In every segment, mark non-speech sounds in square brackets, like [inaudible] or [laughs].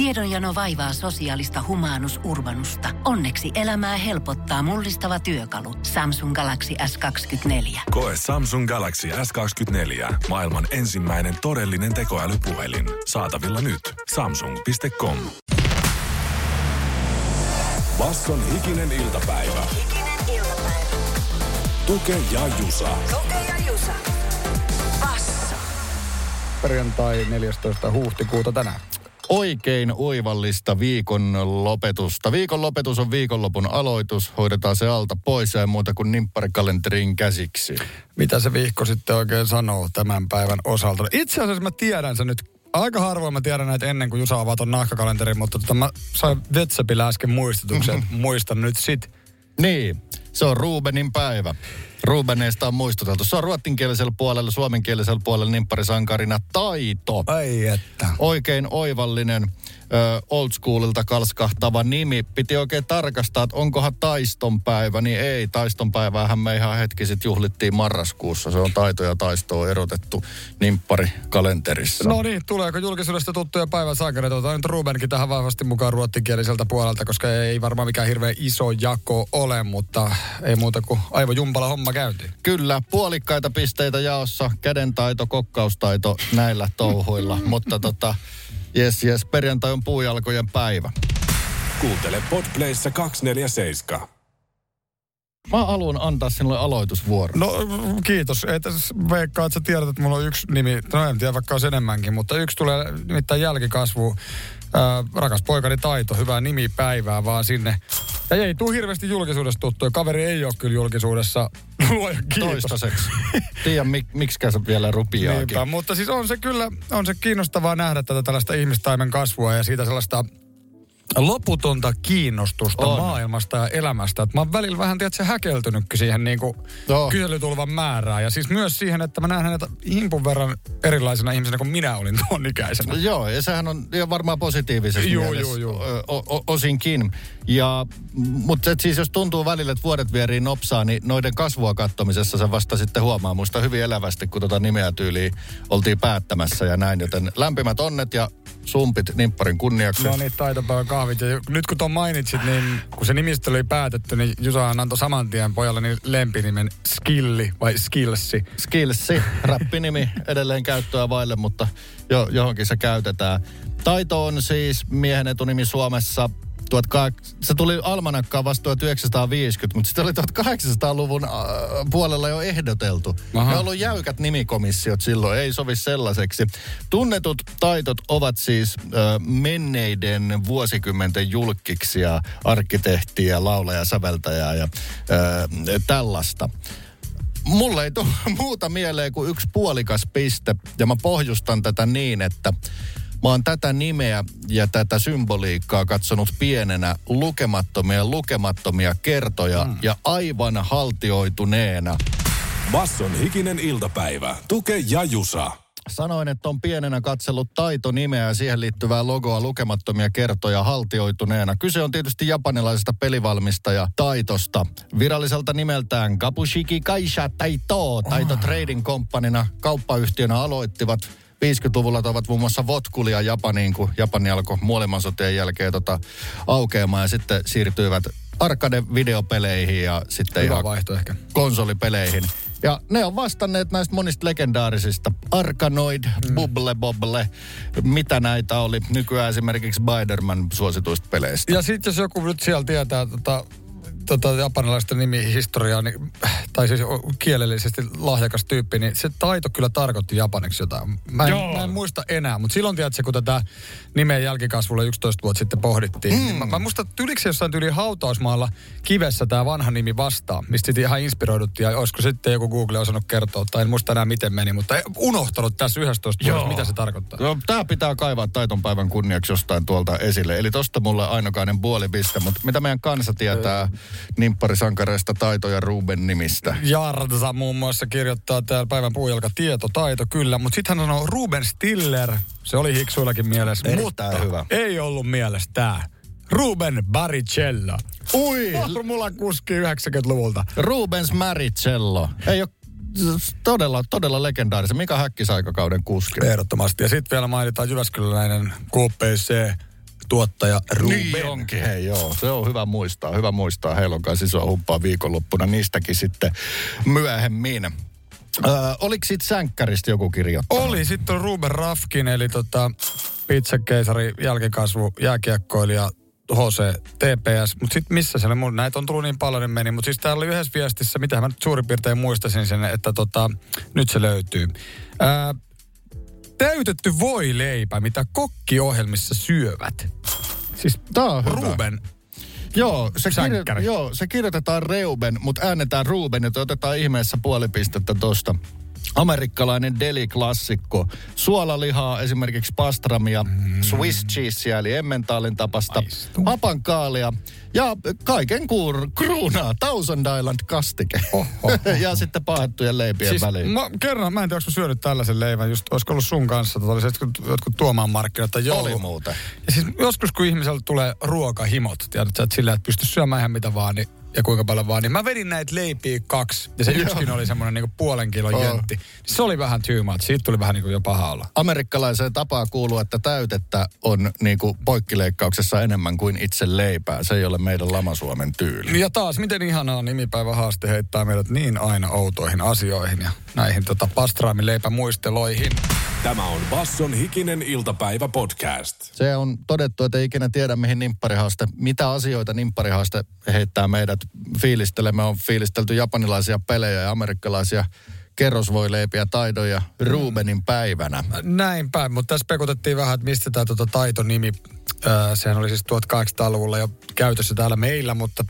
Tiedonjano vaivaa sosiaalista humanus urbanusta. Onneksi elämää helpottaa mullistava työkalu. Samsung Galaxy S24. Koe Samsung Galaxy S24. Maailman ensimmäinen todellinen tekoälypuhelin. Saatavilla nyt. Samsung.com. Basson hikinen iltapäivä. Hikinen iltapäivä. Tuke ja Jusa. Tuke ja Jusa. Basso. perjantai 14. huhtikuuta tänään. Oikein oivallista viikon lopetusta. Viikon lopetus on viikonlopun aloitus. Hoidetaan se alta pois ja muuta kuin nimpparikalentteriin käsiksi. Mitä se vihko sitten oikein sanoo tämän päivän osalta? Itse asiassa mä tiedän sen nyt. Aika harvoin mä tiedän näitä ennen kuin Jusa avaa ton nahkakalenterin, mutta tota, mä sain Vetsepillä äsken muistutuksen. Muistan nyt sit. Niin, se on Rubenin päivä. Rubeneista on muistuteltu. Se on ruotsinkielisellä puolella, suomenkielisellä puolella nimpparisankarina taito. Ai että. Oikein oivallinen ö, old schoolilta kalskahtava nimi. Piti oikein tarkastaa, että onkohan taistonpäivä. Niin ei, taistonpäiväähän me ihan hetki sitten juhlittiin marraskuussa. Se on taito ja taisto on erotettu nimppari-kalenterissa. No niin, tuleeko julkisuudesta tuttuja päivän sankareita? Otetaan nyt Rubenkin tähän vahvasti mukaan ruotsinkieliseltä puolelta, koska ei varmaan mikään hirveän iso jako ole, mutta ei muuta kuin aivojumpala homma käyntiin. Kyllä, puolikkaita pisteitä jaossa, kädentaito, kokkaustaito näillä touhuilla. Mutta tota, jes, jes, perjantai on puujalkojen päivä. Kuuntele Podplayssä 247. Mä haluan antaa sinulle aloitusvuoron. No kiitos. Ei tässä veikkaa, että sä tiedät, että mulla on yksi nimi. No en tiedä, vaikka olisi enemmänkin, mutta yksi tulee nimittäin jälkikasvu. Ää, rakas poikani Taito, hyvää nimipäivää vaan sinne. Ja ei tuu hirveästi julkisuudessa tuttuja. Kaveri ei ole kyllä julkisuudessa. Luoja kiitos. Toistaiseksi. Tiedän, mik, miksi sä vielä rupiaakin. Niinpä, mutta siis on se kyllä, on se kiinnostavaa nähdä tätä tällaista ihmistaimen kasvua ja siitä sellaista loputonta kiinnostusta On. maailmasta ja elämästä. Et mä oon välillä vähän, tiedätkö, häkeltynytkin siihen niinku Joo. kyselytulvan määrään. Ja siis myös siihen, että mä näen hänet himpun verran erilaisena ihmisenä kuin minä olin tuon ikäisenä. Joo, ja sehän on ihan varmaan positiivisessa Joo, joo, joo. O, o, osinkin. Ja, mutta et siis jos tuntuu välillä, että vuodet vierii nopsaa, niin noiden kasvua kattomisessa se vasta sitten huomaa muista hyvin elävästi, kun tota nimeä tyyliin oltiin päättämässä ja näin. Joten lämpimät onnet ja sumpit nimpparin kunniaksi. No niin, taitopäivän kahvit. Ja nyt kun tuon mainitsit, niin kun se nimistö oli päätetty, niin Jusahan antoi saman tien pojalle niin lempinimen Skilli vai Skillsi. Skillsi, räppinimi edelleen käyttöä vaille, mutta jo, johonkin se käytetään. Taito on siis miehen etunimi Suomessa 1800, se tuli almanakkaan vasta 1950, mutta sitten oli 1800-luvun äh, puolella jo ehdoteltu. Aha. Ne on ollut jäykät nimikomissiot silloin, ei sovi sellaiseksi. Tunnetut taitot ovat siis äh, menneiden vuosikymmenten julkkiksia, arkkitehtiä, laulaja, säveltäjää ja äh, tällaista. Mulle ei tule [laughs] muuta mieleen kuin yksi puolikas piste, ja mä pohjustan tätä niin, että mä oon tätä nimeä ja tätä symboliikkaa katsonut pienenä lukemattomia lukemattomia kertoja mm. ja aivan haltioituneena. Basson hikinen iltapäivä. Tuke ja Jusa. Sanoin, että on pienenä katsellut taitonimeä ja siihen liittyvää logoa lukemattomia kertoja haltioituneena. Kyse on tietysti japanilaisesta pelivalmistaja Taitosta. Viralliselta nimeltään Kabushiki Kaisha Taito. Taito Trading Companyna kauppayhtiönä aloittivat 50-luvulla toivat muun muassa votkulia Japaniin, kun Japani alkoi maailmansotien jälkeen tota, aukeamaan ja sitten siirtyivät arcade-videopeleihin ja sitten Hyvä ihan vaihto ehkä. konsolipeleihin. Ja ne on vastanneet näistä monista legendaarisista. Arkanoid, mm. Bubble Bobble, mitä näitä oli nykyään esimerkiksi Spider-Man suosituista peleistä. Ja sitten jos joku nyt siellä tietää tota, tota japanilaista nimihistoriaa, niin, tai siis kielellisesti lahjakas tyyppi, niin se taito kyllä tarkoitti japaniksi jotain. Mä en, mä en muista enää, mutta silloin tiedätkö, kun tätä nimen jälkikasvulla 11 vuotta sitten pohdittiin. Mm. Niin mä, mä muistan, se jossain tyyli hautausmaalla kivessä tämä vanha nimi vastaan, mistä sitten ihan inspiroiduttiin. Ja olisiko sitten joku Google osannut kertoa, tai en muista enää miten meni, mutta ei- unohtanut tässä 11 vuodessa, mitä se tarkoittaa. No, tää pitää kaivaa taiton päivän kunniaksi jostain tuolta esille. Eli tosta mulle ainokainen puolipiste, mutta mitä meidän kansa tietää nimpparisankareista Taito ja Ruben nimistä? Jarza muun muassa kirjoittaa täällä päivän puujalka tietotaito, kyllä. Mutta sitten hän sanoo Ruben Stiller, se oli hiksuillakin mielessä. Erittäin mutta hyvä. ei ollut mielessä tää. Ruben Barrichello. Ui! Mulla kuski 90-luvulta. Rubens Maricello. Ei ole todella, todella legendaarisen. Mika Häkkisaikakauden kuski. Ehdottomasti. Ja sitten vielä mainitaan Jyväskyläläinen KPC tuottaja Ruben. Niin onkin, hei joo. Se on hyvä muistaa, hyvä muistaa. Heillä on kanssa isoa humppaa viikonloppuna niistäkin sitten myöhemmin. Öö, oliko siitä sänkkäristä joku kirjoittanut? Oli, sitten on Ruben Rafkin, eli tota, pizzakeisari, jälkikasvu, jääkiekkoilija, HC, TPS, mutta sitten missä siellä mun, näitä on tullut niin paljon, niin meni, mutta siis täällä oli yhdessä viestissä, mitä mä nyt suurin piirtein muistasin sen, että tota, nyt se löytyy. Ää, täytetty voileipä, mitä kokkiohjelmissa syövät. Siis Tää on hyvä. Ruben, Joo se, kirjo- joo, se kirjoitetaan Reuben, mutta äännetään Ruben, joten otetaan ihmeessä puoli pistettä tosta. Amerikkalainen deliklassikko. Suolalihaa, esimerkiksi pastramia, mm. Swiss cheesea eli emmentaalin tapasta, Maistuu. hapankaalia ja kaiken kuur, kruunaa, Thousand Island kastike. Oho. [laughs] ja sitten paettujen leipien siis väliin. mä, kerran, mä en tiedä, onko syönyt tällaisen leivän, just olisiko ollut sun kanssa, tota, oli se jotkut, jotkut tuomaan markkinat tai joulu. Oli muuten. Ja siis joskus, kun ihmisellä tulee ruokahimot, tiedät sä, että sillä, että pystyy syömään ihan mitä vaan, niin, ja kuinka paljon vaan, niin mä vedin näitä leipiä kaksi, ja se yksikin oli semmoinen niin puolen kilon jöntti. Se oli vähän too much, siitä tuli vähän niin kuin jo paha olla. Amerikkalaiseen tapaan kuuluu, että täytettä on niin kuin poikkileikkauksessa enemmän kuin itse leipää. Se ei ole meidän Lama-Suomen tyyli. Ja taas, miten ihanaa nimipäivä haaste heittää meidät niin aina outoihin asioihin ja näihin tota, pastraamileipämuisteloihin. Tämä on Basson hikinen iltapäivä podcast. Se on todettu, että ei ikinä tiedä, mihin nimpparihaaste, mitä asioita nimpparihaaste heittää meidät fiilistelemään. On fiilistelty japanilaisia pelejä ja amerikkalaisia kerrosvoileipiä taidoja Rubenin päivänä. Näin päin, mutta tässä spekutettiin vähän, että mistä tämä tota, taitonimi, sehän oli siis 1800-luvulla jo käytössä täällä meillä, mutta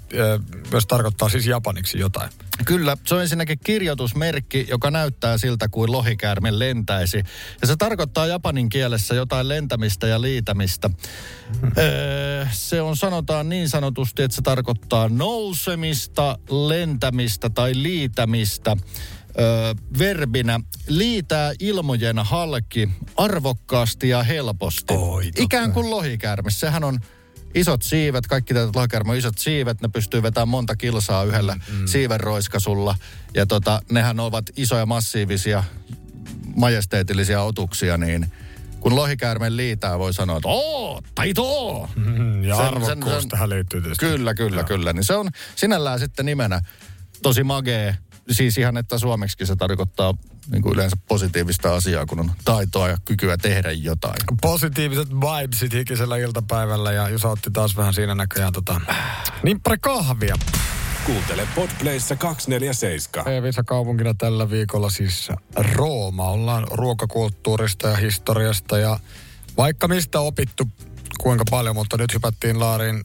myös tarkoittaa siis japaniksi jotain. Kyllä, se on ensinnäkin kirjoitusmerkki, joka näyttää siltä kuin lohikäärme lentäisi. Ja se tarkoittaa japanin kielessä jotain lentämistä ja liitämistä. Öö, se on sanotaan niin sanotusti, että se tarkoittaa nousemista, lentämistä tai liitämistä. Öö, verbinä liitää ilmojen halki arvokkaasti ja helposti. Oi, totta. Ikään kuin lohikäärme. Sehän on isot siivet, kaikki tätä on isot siivet, ne pystyy vetämään monta kilsaa yhdellä mm. siivenroiskasulla. Ja tota, nehän ovat isoja, massiivisia, majesteetillisia otuksia, niin kun lohikäärmen liitää, voi sanoa, että oo, taito! Mm, ja Sen- arvokkuus sen- sen- tähän liittyy tietysti. Kyllä, kyllä, kyllä. Niin se on sinällään sitten nimenä tosi magee. Siis ihan, että suomeksi se tarkoittaa niin kuin yleensä positiivista asiaa, kun on taitoa ja kykyä tehdä jotain. Positiiviset vibesit hikisellä iltapäivällä ja Jusa otti taas vähän siinä näköjään tota, nimppari kahvia. Kuuntele Podplayssa 247. Evisa kaupunkina tällä viikolla siis Rooma. Ollaan ruokakulttuurista ja historiasta ja vaikka mistä opittu kuinka paljon, mutta nyt hypättiin laariin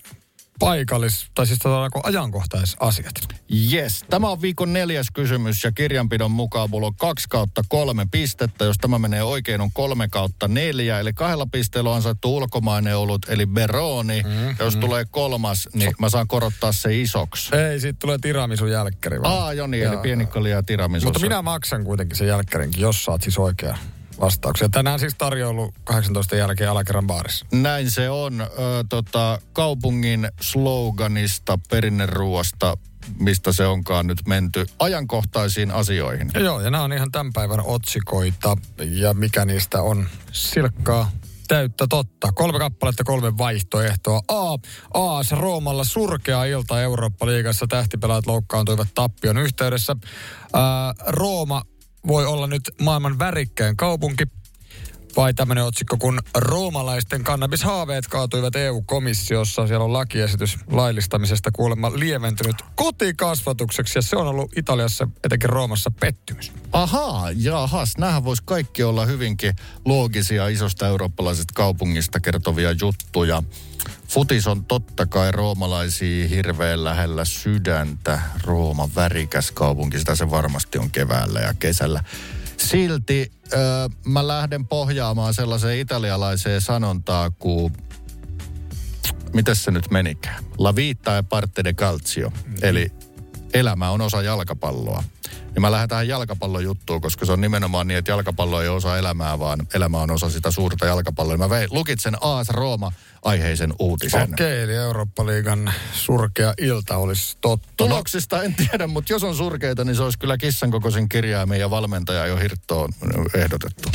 paikallis, tai siis ajankohtaisasiat. Yes, tämä on viikon neljäs kysymys ja kirjanpidon mukaan mulla on kaksi kautta kolme pistettä. Jos tämä menee oikein, on kolme kautta neljä. Eli kahdella pisteellä on saattu ulkomainen ollut, eli Beroni. Mm, ja jos tulee kolmas, niin mä saan korottaa se isoksi. Ei, siitä tulee tiramisu jälkkäri vaan. Aa, Joni, eli Ja- pienikkali ja tiramisu. Mutta minä maksan kuitenkin sen jälkkärinkin, jos saat siis oikea vastauksia. Tänään siis tarjoulu 18 jälkeen alakerran baarissa. Näin se on. Ö, tota, kaupungin sloganista, perinneruoasta, mistä se onkaan nyt menty ajankohtaisiin asioihin. Ja joo, ja nämä on ihan tämän päivän otsikoita. Ja mikä niistä on silkkaa täyttä totta. Kolme kappaletta, kolme vaihtoehtoa. A. AS Roomalla surkea ilta Eurooppa-liigassa. Tähtipelaat loukkaantuivat tappion yhteydessä. Ää, Rooma voi olla nyt maailman värikkäin kaupunki. Vai tämmöinen otsikko, kun roomalaisten kannabishaaveet kaatuivat EU-komissiossa. Siellä on lakiesitys laillistamisesta kuulemma lieventynyt kotikasvatukseksi. Ja se on ollut Italiassa, etenkin Roomassa, pettymys. Ahaa, jahas, nämähän vois kaikki olla hyvinkin loogisia isosta eurooppalaisesta kaupungista kertovia juttuja. Futis on totta kai roomalaisia hirveän lähellä sydäntä. Rooma värikäs kaupunki, sitä se varmasti on keväällä ja kesällä. Silti ö, mä lähden pohjaamaan sellaiseen italialaiseen sanontaa kuin mitäs se nyt menikään? La vita e parte de calcio. Eli elämä on osa jalkapalloa. Ja mä lähden tähän jalkapallon juttuun, koska se on nimenomaan niin, että jalkapallo ei ole osa elämää, vaan elämä on osa sitä suurta jalkapalloa. Mä vein, lukitsen AS Rooma aiheisen uutisen. Okei, eli Eurooppa-liigan surkea ilta olisi totta. Tuloksista en tiedä, mutta jos on surkeita, niin se olisi kyllä kissan kokoisen kirjaimen ja valmentaja jo hirttoon ehdotettu.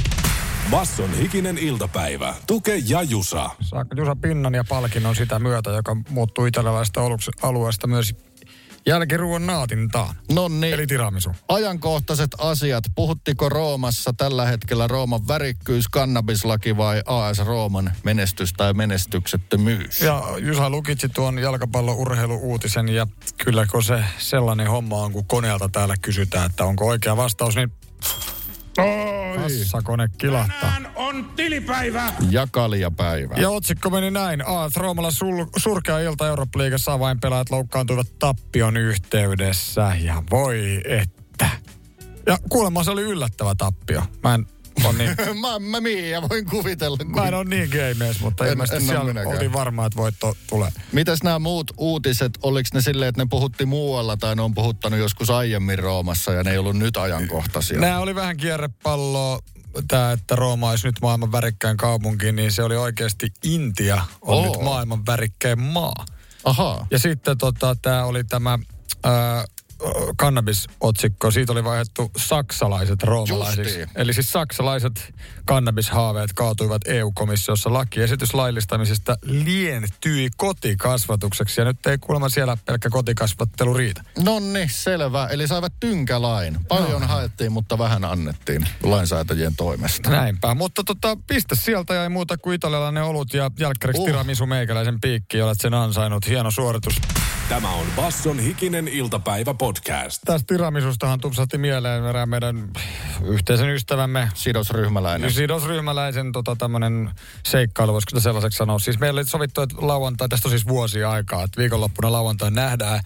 Basson hikinen iltapäivä. Tuke ja Jusa. Saako Jusa pinnan ja palkinnon sitä myötä, joka muuttuu italialaisesta alueesta myös jälkiruuan naatintaan. Nonni. Eli tiramisu. Ajankohtaiset asiat. Puhuttiko Roomassa tällä hetkellä Rooman värikkyys, kannabislaki vai AS Rooman menestys tai menestyksettömyys? Ja Jusa lukitsi tuon jalkapallo-urheilu-uutisen ja kyllä kun se sellainen homma on, kun koneelta täällä kysytään, että onko oikea vastaus, niin kassakone kilahtaa. Tänään on tilipäivä. Ja kaljapäivä. Ja otsikko meni näin. AS Roomalla sul, surkea ilta Eurooppa-liigassa avainpelaajat loukkaantuivat tappion yhteydessä. Ja voi että. Ja kuulemma se oli yllättävä tappio. Mä en on niin, [laughs] mä, mä Miia voin kuvitella. mä en ole niin gamees, mutta En- ilmeisesti en siellä minäkään. oltiin varma, että voitto tulee. Mitäs nämä muut uutiset, oliko ne silleen, että ne puhutti muualla tai ne on puhuttanut joskus aiemmin Roomassa ja ne ei ollut nyt ajankohtaisia? Nämä oli vähän kierrepalloa. Tämä, että Rooma olisi nyt maailman värikkäin kaupunki, niin se oli oikeasti Intia on Oo. nyt maailman värikkäin maa. Ahaa. Ja sitten tota, tämä oli tämä ää, kannabisotsikko. Siitä oli vaihdettu saksalaiset roomalaisiksi. Justiin. Eli siis saksalaiset kannabishaaveet kaatuivat EU-komissiossa. Lakiesitys laillistamisesta lientyi kotikasvatukseksi. Ja nyt ei kuulemma siellä pelkkä kotikasvattelu riitä. Nonni, selvä. Eli saivat tynkälain. Paljon haettiin, mutta vähän annettiin lainsäätäjien toimesta. Näinpä, mutta tota, pistä sieltä ja ei muuta kuin italialainen olut ja jälkkäriksi Uh. tiramisu meikäläisen piikki. Olet sen ansainnut. Hieno suoritus. Tämä on Basson hikinen iltapäivä podcast. Tästä tiramisustahan tupsahti mieleen meidän yhteisen ystävämme Sidosryhmäläinen. Sidosryhmäläisen tota, tämmöinen seikkailu, voisiko sitä sellaiseksi sanoa. Siis meillä oli sovittu, että lauantai, tästä on siis vuosia aikaa, että viikonloppuna lauantai nähdään.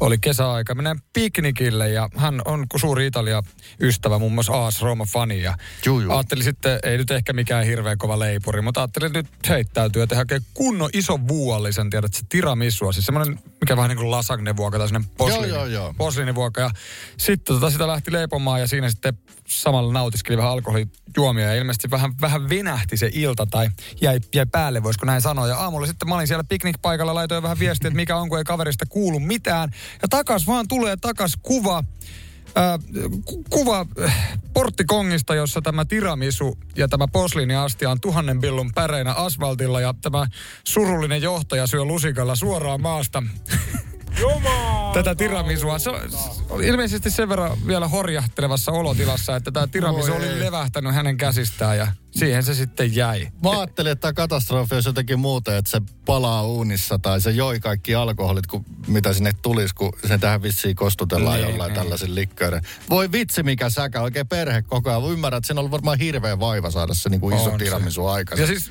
Oli kesäaika, mennään piknikille ja hän on suuri Italia-ystävä, muun muassa AS Roma-fani. Ja Juu, juu. ajattelin sitten, ei nyt ehkä mikään hirveän kova leipuri, mutta ajattelin nyt heittäytyä, että hakee kunnon iso vuollisen, tiedät, se tiramisua. Siis semmoinen, mikä vähän niin kuin lasagnevuoka tai semmoinen posliini, joo, joo. posliinivuoka. Ja sitten tota sitä lähti leipomaan ja siinä sitten samalla nautiskeli vähän alkoholijuomia ja ilmeisesti vähän, vähän venähti se ilta tai jäi, jäi päälle, voisiko näin sanoa. Ja aamulla sitten mä olin siellä piknikpaikalla, laitoin vähän viestiä, että mikä on, kun ei kaverista kuulu mitään. Ja takas vaan tulee takas kuva, ku- kuva äh, porttikongista, jossa tämä tiramisu ja tämä posliiniastia on tuhannen billun päreinä asfaltilla ja tämä surullinen johtaja syö lusikalla suoraan maasta [laughs] tätä tiramisua. Se oli ilmeisesti sen verran vielä horjahtelevassa olotilassa, että tämä tiramisu Voi oli ei. levähtänyt hänen käsistään ja siihen se sitten jäi. Mä ajattelin, että tämä katastrofi olisi jotenkin muuten, että se palaa uunissa tai se joi kaikki alkoholit, kun, mitä sinne tulisi, kun se tähän vissiin kostutellaan Niin, jollain niin. tällaisen likköiden. Voi vitsi mikä säkä, oikein perhe koko ajan. Ymmärrät, että siinä on ollut varmaan hirveä vaiva saada se niin kuin iso On tiramisu Ja aikaisin. siis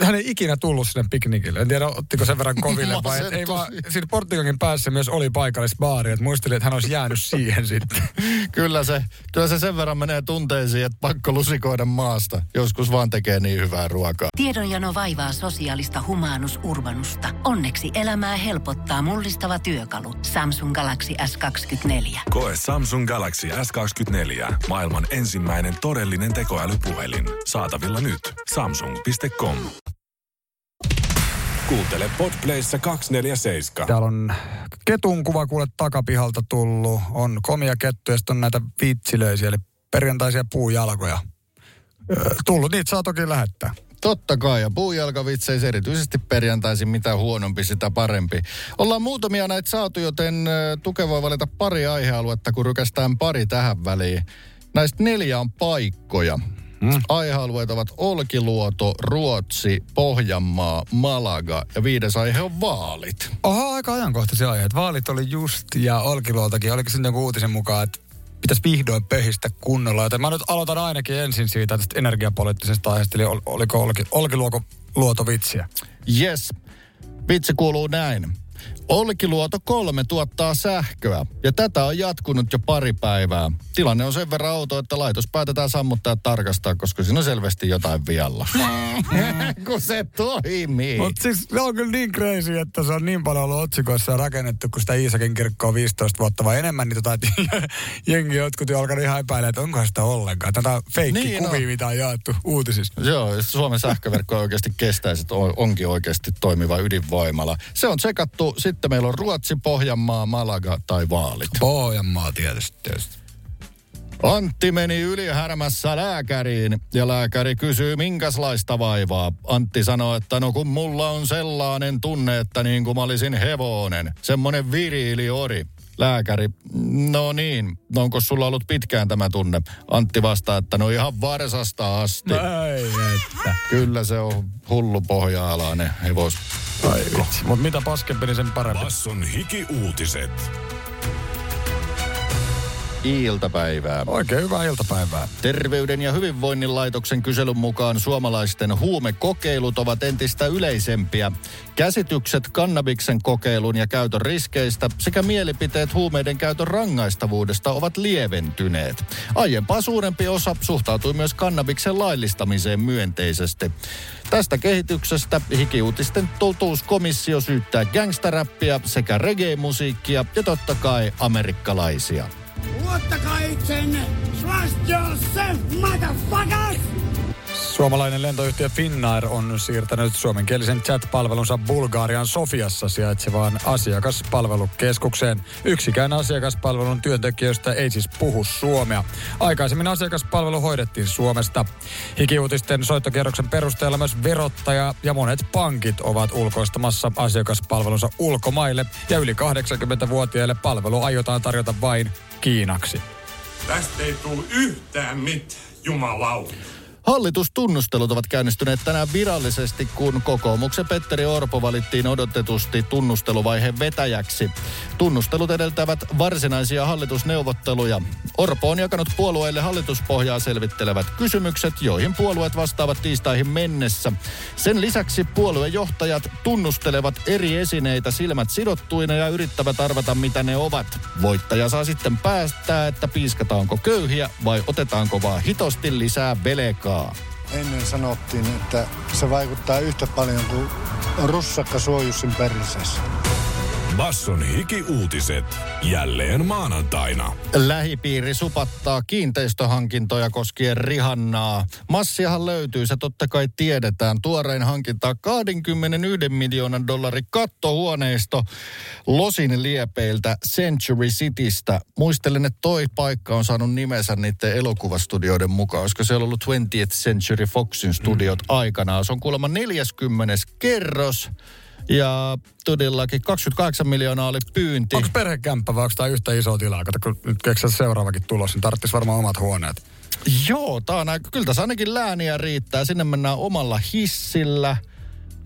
hän ei ikinä tullut sinne piknikille. En tiedä, ottiko sen verran koville vai et ei vaan, siinä Porttikongin päässä myös oli paikallisbaari, että muistelin, että hän olisi jäänyt [laughs] siihen sitten. Kyllä se, kyllä se sen verran menee tunteisiin, että pakko lusikoida maasta. Joskus vaan tekee niin hyvää ruokaa. Tiedonjano vaivaa sosiaalista humanus urbanusta. Onneksi elämää helpottaa mullistava työkalu. Samsung Galaxy S24. Koe Samsung Galaxy S24. Maailman ensimmäinen todellinen tekoälypuhelin. Saatavilla nyt. Samsung.com. Kuuntele Podplayssa 247. Täällä on ketun kuva kuule takapihalta tullut. On komia kettu ja sitten on näitä vitsilöisiä, eli perjantaisia puujalkoja. Tullut, niitä saa toki lähettää. Totta kai, ja puujalkavitseissä erityisesti perjantaisin mitä huonompi, sitä parempi. Ollaan muutamia näitä saatu, joten Tuke voi valita pari aihealuetta, kun rykästään pari tähän väliin. Näistä neljä on paikkoja. Mm. Aihealueet ovat Olkiluoto, Ruotsi, Pohjanmaa, Malaga ja viides aihe on vaalit. Oha, aika ajankohtaisia aiheita. Vaalit oli just ja Olkiluotakin. Oliko se jonkun uutisen mukaan, että pitäisi vihdoin pöhistä kunnolla. Joten mä nyt aloitan ainakin ensin siitä tästä energiapoliittisesta aiheesta, eli ol- oliko Olki, Olkiluoto luoto vitsiä. Yes, vitsi kuuluu näin. Olkiluoto 3 tuottaa sähköä ja tätä on jatkunut jo pari päivää. Tilanne on sen verran outo, että laitos päätetään sammuttaa ja tarkastaa, koska siinä on selvästi jotain vialla. [laughs] Kun se toimii. Mutta siis se on kyllä niin crazy, että se on niin paljon ollut otsikoissa ja rakennettu, kun sitä Iisakin kirkkoa 15 vuotta vai enemmän, niin tota, [laughs] jengi jotkut jo alkanut ihan epäillä, että onkohan sitä ollenkaan. Tätä feikki Niin kuvia, on. mitä on jaettu uutisissa. Joo, jos Suomen sähköverkko oikeasti kestäisi, että on- onkin oikeasti toimiva ydinvoimala. Se on tsekattu. Sitten meillä on Ruotsi, Pohjanmaa, Malaga tai vaalit. Pohjanmaa tietysti. tietysti. Antti meni ylihärmässä lääkäriin ja lääkäri kysyy, minkälaista vaivaa. Antti sanoi, että no kun mulla on sellainen tunne, että niin kuin mä olisin hevonen. Semmonen viriili ori. Lääkäri, no niin, no onko sulla ollut pitkään tämä tunne? Antti vastaa, että no ihan varsasta asti. Ei, että. Kyllä se on hullu pohja-alainen hevos. Ai vitsi. Mut mitä paskempi, niin sen parempi. Basson hiki-uutiset. Iltapäivää. Oikein hyvää iltapäivää. Terveyden ja hyvinvoinnin laitoksen kyselyn mukaan suomalaisten huumekokeilut ovat entistä yleisempiä. Käsitykset kannabiksen kokeilun ja käytön riskeistä sekä mielipiteet huumeiden käytön rangaistavuudesta ovat lieventyneet. Aiempaa suurempi osa suhtautui myös kannabiksen laillistamiseen myönteisesti. Tästä kehityksestä hikiuutisten totuuskomissio syyttää gangsteräppiä sekä reggae-musiikkia ja totta kai amerikkalaisia. Luottakaa itsenne! Trust yourself, motherfuckers! Suomalainen lentoyhtiö Finnair on siirtänyt suomenkielisen chat-palvelunsa Bulgarian Sofiassa sijaitsevaan asiakaspalvelukeskukseen. Yksikään asiakaspalvelun työntekijöistä ei siis puhu suomea. Aikaisemmin asiakaspalvelu hoidettiin Suomesta. Hikiuutisten soittokierroksen perusteella myös verottaja ja monet pankit ovat ulkoistamassa asiakaspalvelunsa ulkomaille ja yli 80-vuotiaille palvelu aiotaan tarjota vain Kiinaksi. Tästä ei tule yhtään mitään, jumalauta. Hallitustunnustelut ovat käynnistyneet tänään virallisesti, kun kokoomuksen Petteri Orpo valittiin odotetusti tunnusteluvaiheen vetäjäksi. Tunnustelut edeltävät varsinaisia hallitusneuvotteluja. Orpo on jakanut puolueille hallituspohjaa selvittelevät kysymykset, joihin puolueet vastaavat tiistaihin mennessä. Sen lisäksi puoluejohtajat tunnustelevat eri esineitä silmät sidottuina ja yrittävät arvata, mitä ne ovat. Voittaja saa sitten päättää, että piiskataanko köyhiä vai otetaanko vaan hitosti lisää velekaa. Ennen sanottiin, että se vaikuttaa yhtä paljon kuin russakka suojussin perseessä. Basson hiki-uutiset. Jälleen maanantaina. Lähipiiri supattaa kiinteistöhankintoja koskien Rihannaa. Massiahan löytyy, se totta kai tiedetään. Tuorein hankinta 21 miljoonan dollarin kattohuoneisto Losin liepeiltä Century Citystä. Muistelen, että toi paikka on saanut nimensä niiden elokuvastudioiden mukaan. Olisiko siellä ollut 20th Century Foxin studiot mm. aikanaan? Se on kuulemma 40 kerros. Ja todellakin 28 miljoonaa oli pyynti. Onko perhekämppä vai onko tämä yhtä iso tilaa? Kato, kun nyt keksää seuraavakin tulos, niin tarvitsisi varmaan omat huoneet. Joo, tää on kyllä tässä ainakin lääniä riittää. Sinne mennään omalla hissillä.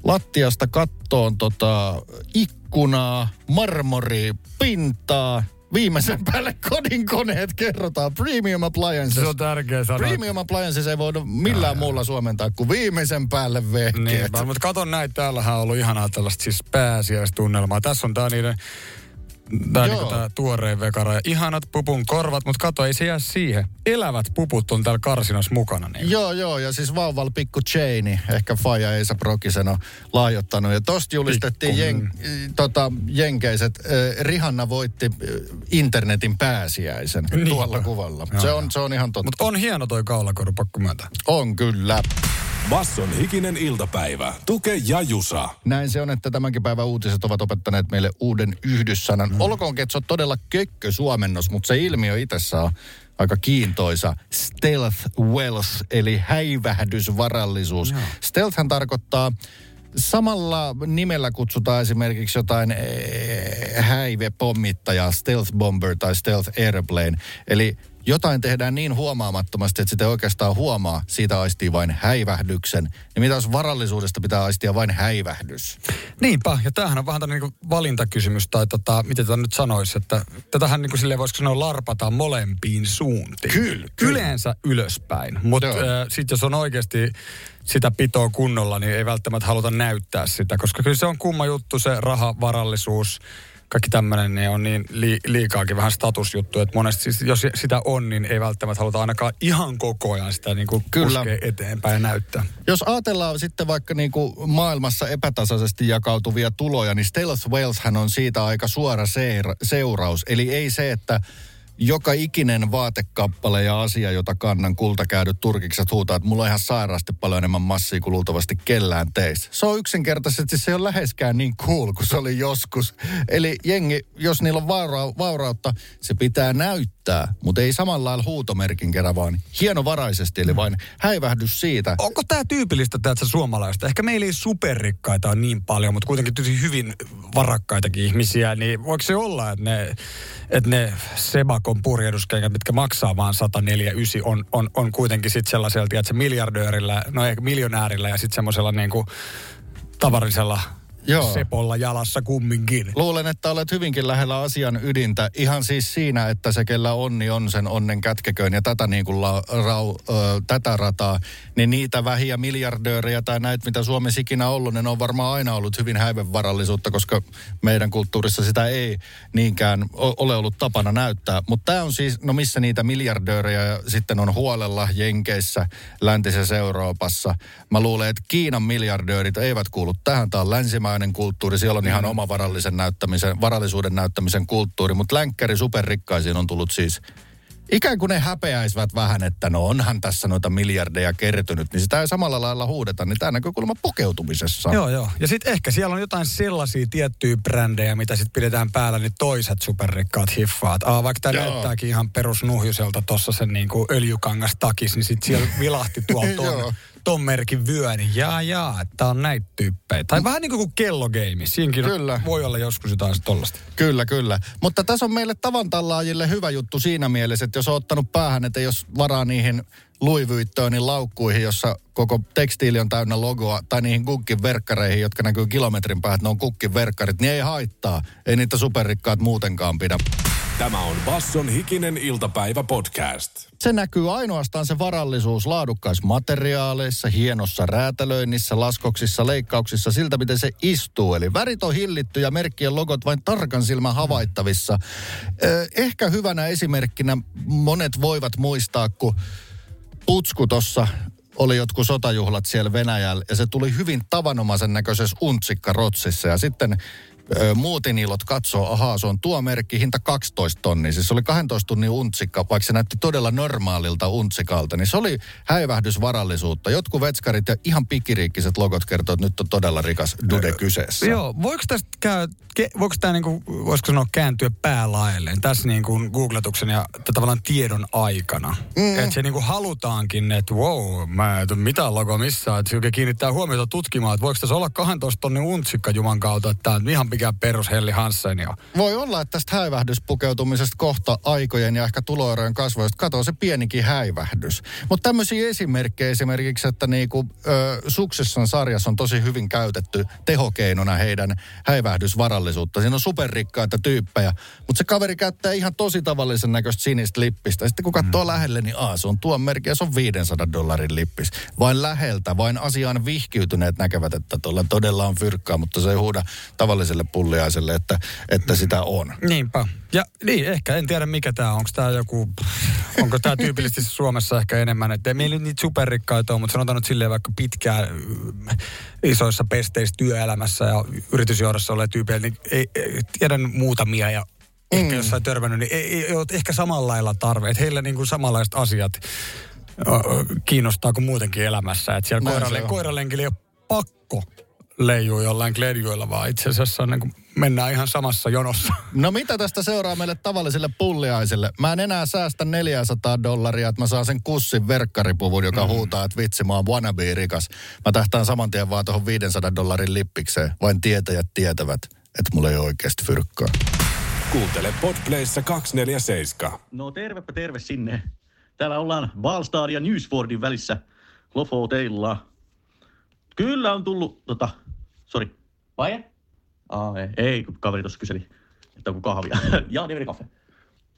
Lattiasta kattoon tota, ikkunaa, marmori, pintaa. Viimeisen päälle kodinkoneet kerrotaan. Premium Appliances. Se on tärkeä sanoa. Premium Appliances ei voida millään muulla suomentaa kuin viimeisen päälle vehkeet. Niin, mutta katon näitä, täällähän on ollut ihanaa tällaista siis pääsiäistunnelmaa. Tässä on tää niiden Tää, Joo. niinku tää tuoreen vekara ja ihanat pupun korvat, mutta kato, ei se jää siihen. Elävät puput on täällä karsinos mukana. Niin. Joo, joo, ja siis vauval pikku Chaini, ehkä Faja Eisa Prokisen on lahjoittanut. Ja tosta julistettiin jen, tota, jenkeiset. Äh, Rihanna voitti internetin pääsiäisen Niin. tuolla kuvalla. Joo, se, joo. on, se on ihan totta. Mutta on hieno toi kaulakoru, pakko myöntää. On kyllä. Basson hikinen iltapäivä. Tuke ja Jusa. Näin se on, että tämänkin päivän uutiset ovat opettaneet meille uuden yhdyssanan. Mm. Olkoonkin, että se on todella kökkö suomennos, mutta se ilmiö itsessään on aika kiintoisa. Stealth wealth, eli häivähdysvarallisuus. Stealthhän tarkoittaa Samalla nimellä kutsutaan esimerkiksi jotain eh, häivepommittajaa, stealth bomber tai stealth airplane. Eli jotain tehdään niin huomaamattomasti, että sitä ei oikeastaan huomaa, siitä aistii vain häivähdyksen. Niin mitä jos varallisuudesta pitää aistia vain häivähdys? Niinpä, ja tämähän on vähän tämmöinen niin valintakysymys, tai tota, miten tätä nyt sanoisi, että tätähän niin kuin silleen voisiko sanoa larpataan molempiin suuntiin. Kyllä, kyllä. Yleensä ylöspäin, mutta äh, sitten jos on oikeasti sitä pitoa kunnolla, niin ei välttämättä haluta näyttää sitä, koska kyllä se on kumma juttu, se raha, varallisuus, kaikki tämmöinen niin on niin li, liikaakin vähän statusjuttu, että monesti siis, jos sitä on, niin ei välttämättä haluta ainakaan ihan koko ajan sitä niin kuin Kyllä. eteenpäin ja näyttää. Jos ajatellaan sitten vaikka niin kuin maailmassa epätasaisesti jakautuvia tuloja, niin stealth wealthhän on siitä aika suora seira- seuraus. Eli ei se, että joka ikinen vaatekappale ja asia, jota kannan kultakäydyt turkikset huutaa, että mulla on ihan sairaasti paljon enemmän massia kuin luultavasti kellään teistä. Se on yksinkertaisesti, se ei ole läheskään niin cool kuin se oli joskus. Eli jengi, jos niillä on vaura- vaurautta, se pitää näyttää, mutta ei samalla lailla huutomerkin kerran, vaan hienovaraisesti, eli vain häivähdys siitä. Onko tämä tyypillistä täältä suomalaista? Ehkä meillä ei superrikkaita on niin paljon, mutta kuitenkin tosi hyvin varakkaitakin ihmisiä, niin voiko se olla, että ne, että ne Sebakon purjehduskengät, mitkä maksaa vaan 149, on, on, on kuitenkin sitten sellaisella, että se miljardöörillä, no ehkä miljonäärillä ja sitten semmoisella niinku tavallisella Joo. sepolla jalassa kumminkin. Luulen, että olet hyvinkin lähellä asian ydintä. Ihan siis siinä, että se, kellä onni on, sen onnen kätkeköön ja tätä, niin kuin la, rau, ö, tätä rataa. Niin niitä vähiä miljardöörejä tai näitä, mitä Suomessa ikinä ollut, ne on varmaan aina ollut hyvin häivevarallisuutta, koska meidän kulttuurissa sitä ei niinkään ole ollut tapana näyttää. Mutta tämä on siis, no missä niitä miljardöörejä sitten on huolella Jenkeissä, läntisessä Euroopassa. Mä luulen, että Kiinan miljardöörit eivät kuulu tähän. Tämä on länsimainen kulttuuri. Siellä on ihan oma varallisen näyttämisen, varallisuuden näyttämisen kulttuuri. Mutta länkkäri superrikkaisiin on tullut siis ikään kuin ne häpeäisivät vähän, että no onhan tässä noita miljardeja kertynyt, niin sitä ei samalla lailla huudeta, niin tämä näkökulma pukeutumisessa. Joo, joo. Ja sitten ehkä siellä on jotain sellaisia tiettyjä brändejä, mitä sitten pidetään päällä, niin toiset superrikkaat hiffaat. Aa, vaikka tämä näyttääkin ihan perusnuhjuselta tuossa sen niinku öljykangas takis, niin sitten siellä vilahti tuolta [laughs] Joo. Ton, merkin vyö, niin jaa, jaa, että on näitä tyyppejä. Tai vähän niin kuin kellogeimi. Siinäkin on- Kyllä. voi olla joskus jotain tollasta. Kyllä, kyllä. Mutta tässä on meille tavantallaajille hyvä juttu siinä mielessä, että jos on ottanut päähän, että jos varaa niihin luivyyttöönin laukkuihin, jossa koko tekstiili on täynnä logoa, tai niihin kukkin verkkareihin, jotka näkyy kilometrin päähän, että ne on kukkin verkkarit, niin ei haittaa. Ei niitä superrikkaat muutenkaan pidä. Tämä on Basson hikinen iltapäivä podcast. Se näkyy ainoastaan se varallisuus laadukkaissa materiaaleissa, hienossa räätälöinnissä, laskoksissa, leikkauksissa, siltä miten se istuu. Eli värit on hillitty ja merkkien logot vain tarkan silmän havaittavissa. Ehkä hyvänä esimerkkinä monet voivat muistaa, kun Putsku tuossa oli jotkut sotajuhlat siellä Venäjällä ja se tuli hyvin tavanomaisen näköisessä untsikkarotsissa ja sitten ö, muutinilot katsoo, ahaa, se on tuo merkki, hinta 12 tonnia. Siis se oli 12 tunnin untsikka, vaikka se näytti todella normaalilta untsikalta, niin se oli häivähdysvarallisuutta. Jotkut vetskarit ja ihan pikiriikkiset logot kertoo, että nyt on todella rikas dude kyseessä. Joo, voiko tästä käy, voiko tämä niinku, voisiko sanoa kääntyä päälaelleen tässä niinku googletuksen ja tavallaan tiedon aikana? Mm. Että se niinku halutaankin, että wow, mä en ole mitään logoa missään, että kiinnittää huomiota tutkimaan, että voiko tässä olla 12 tonnin untsikka juman kautta, että tämä on ihan mikä perus Helli Hansen ja Voi olla, että tästä häivähdyspukeutumisesta kohta aikojen ja ehkä tuloerojen kasvoista katoo se pienikin häivähdys. Mutta tämmöisiä esimerkkejä esimerkiksi, että niinku, ö, Suksessan sarjassa on tosi hyvin käytetty tehokeinona heidän häivähdysvarallisuutta. Siinä on superrikkaita tyyppejä, mutta se kaveri käyttää ihan tosi tavallisen näköistä sinistä lippistä. Sitten kun katsoo mm. lähelle, niin aa, se on tuon merkki ja se on 500 dollarin lippis. Vain läheltä, vain asiaan vihkiytyneet näkevät, että tuolla todella on fyrkkaa, mutta se ei huuda tavalliselle pulliaiselle, että, että sitä on. Niinpä. Ja niin, ehkä en tiedä mikä tämä on. Onko tämä joku, onko tämä tyypillisesti Suomessa ehkä enemmän, että ei meillä nyt niitä superrikkaita ole, mutta sanotaan nyt silleen vaikka pitkään mm, isoissa pesteissä työelämässä ja yritysjohdossa olleet tyypejä, niin ei, ei, tiedän muutamia ja ehkä jossain törmännyt, niin ei, ei, ei ole ehkä samalla lailla tarve. Että heillä niin kuin samanlaiset asiat kiinnostaa kuin muutenkin elämässä. Että siellä koiralle, on. koiralenkillä ei ole pakko leijuu jollain kledjuilla, vaan itse asiassa niin kuin mennään ihan samassa jonossa. [laughs] No mitä tästä seuraa meille tavalliselle pulliaiselle? Mä en enää säästä 400 dollaria, että mä saan sen kussin verkkaripuvun, joka mm. huutaa, että vitsi, mä oon wannabe rikas. Mä tähtään saman tien vaan tuohon 500 dollarin lippikseen. Vain tietäjät tietävät, että mulla ei ole oikeasti fyrkkaa. Kuuntele Podplayssa 247. No tervepä terve sinne. Täällä ollaan Valstad ja Newsfordin välissä Lofoteilla. Kyllä on tullut, tota, sori, vai? Aa, ei, ei, kun kaveri tuossa kyseli, että onko kahvia. [laughs] ja, niin kaffe.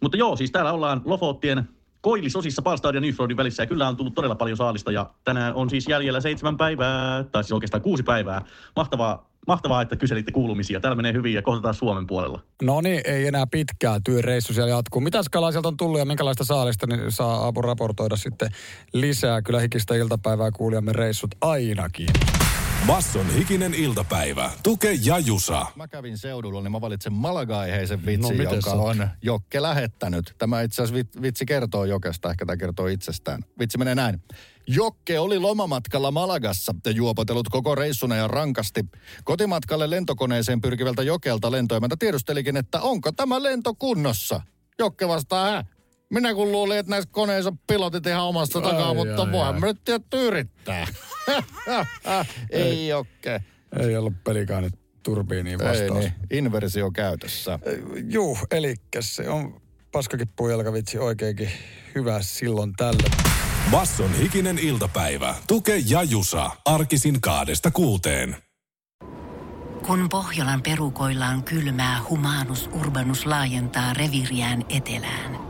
Mutta joo, siis täällä ollaan Lofottien koillisosissa Valstad ja välissä ja kyllä on tullut todella paljon saalista ja tänään on siis jäljellä seitsemän päivää, tai siis oikeastaan kuusi päivää. Mahtavaa, mahtavaa että kyselitte kuulumisia. Täällä menee hyvin ja kohdataan Suomen puolella. No niin, ei enää pitkää työreissu siellä jatkuu. Mitä skalaa sieltä on tullut ja minkälaista saalista, niin saa apu raportoida sitten lisää. Kyllä hikistä iltapäivää kuulijamme reissut ainakin. Basson hikinen iltapäivä. Tuke ja Jusa. Mä kävin seudulla, niin mä valitsen Malaga-aiheisen vitsin, No, no, miten joka sä- on Jokke lähettänyt. Tämä itse asiassa vit- vitsi kertoo Jokesta, ehkä tämä kertoo itsestään. Vitsi menee näin. Jokke oli lomamatkalla Malagassa ja juopotellut koko reissuna ja rankasti. Kotimatkalle lentokoneeseen pyrkivältä Jokelta lentoimäntä tiedustelikin, että onko tämä lento kunnossa. Jokke vastaa, hä? Minä kun luulin, että näissä koneissa pilotit ihan omasta takaa, Ai, mutta ai, voihan ai. nyt tietty yrittää. [laughs] Ei Jokke. Ei ollut pelikaan turbiiniin Ei vastaus. niin, inversio käytössä. Juu, eli se on paskakippujalkavitsi oikeinkin hyvä silloin tällä. Basson hikinen iltapäivä. Tuke ja Jusa. Arkisin kaadesta kuuteen. Kun Pohjolan perukoillaan kylmää, humanus urbanus laajentaa reviriään etelään.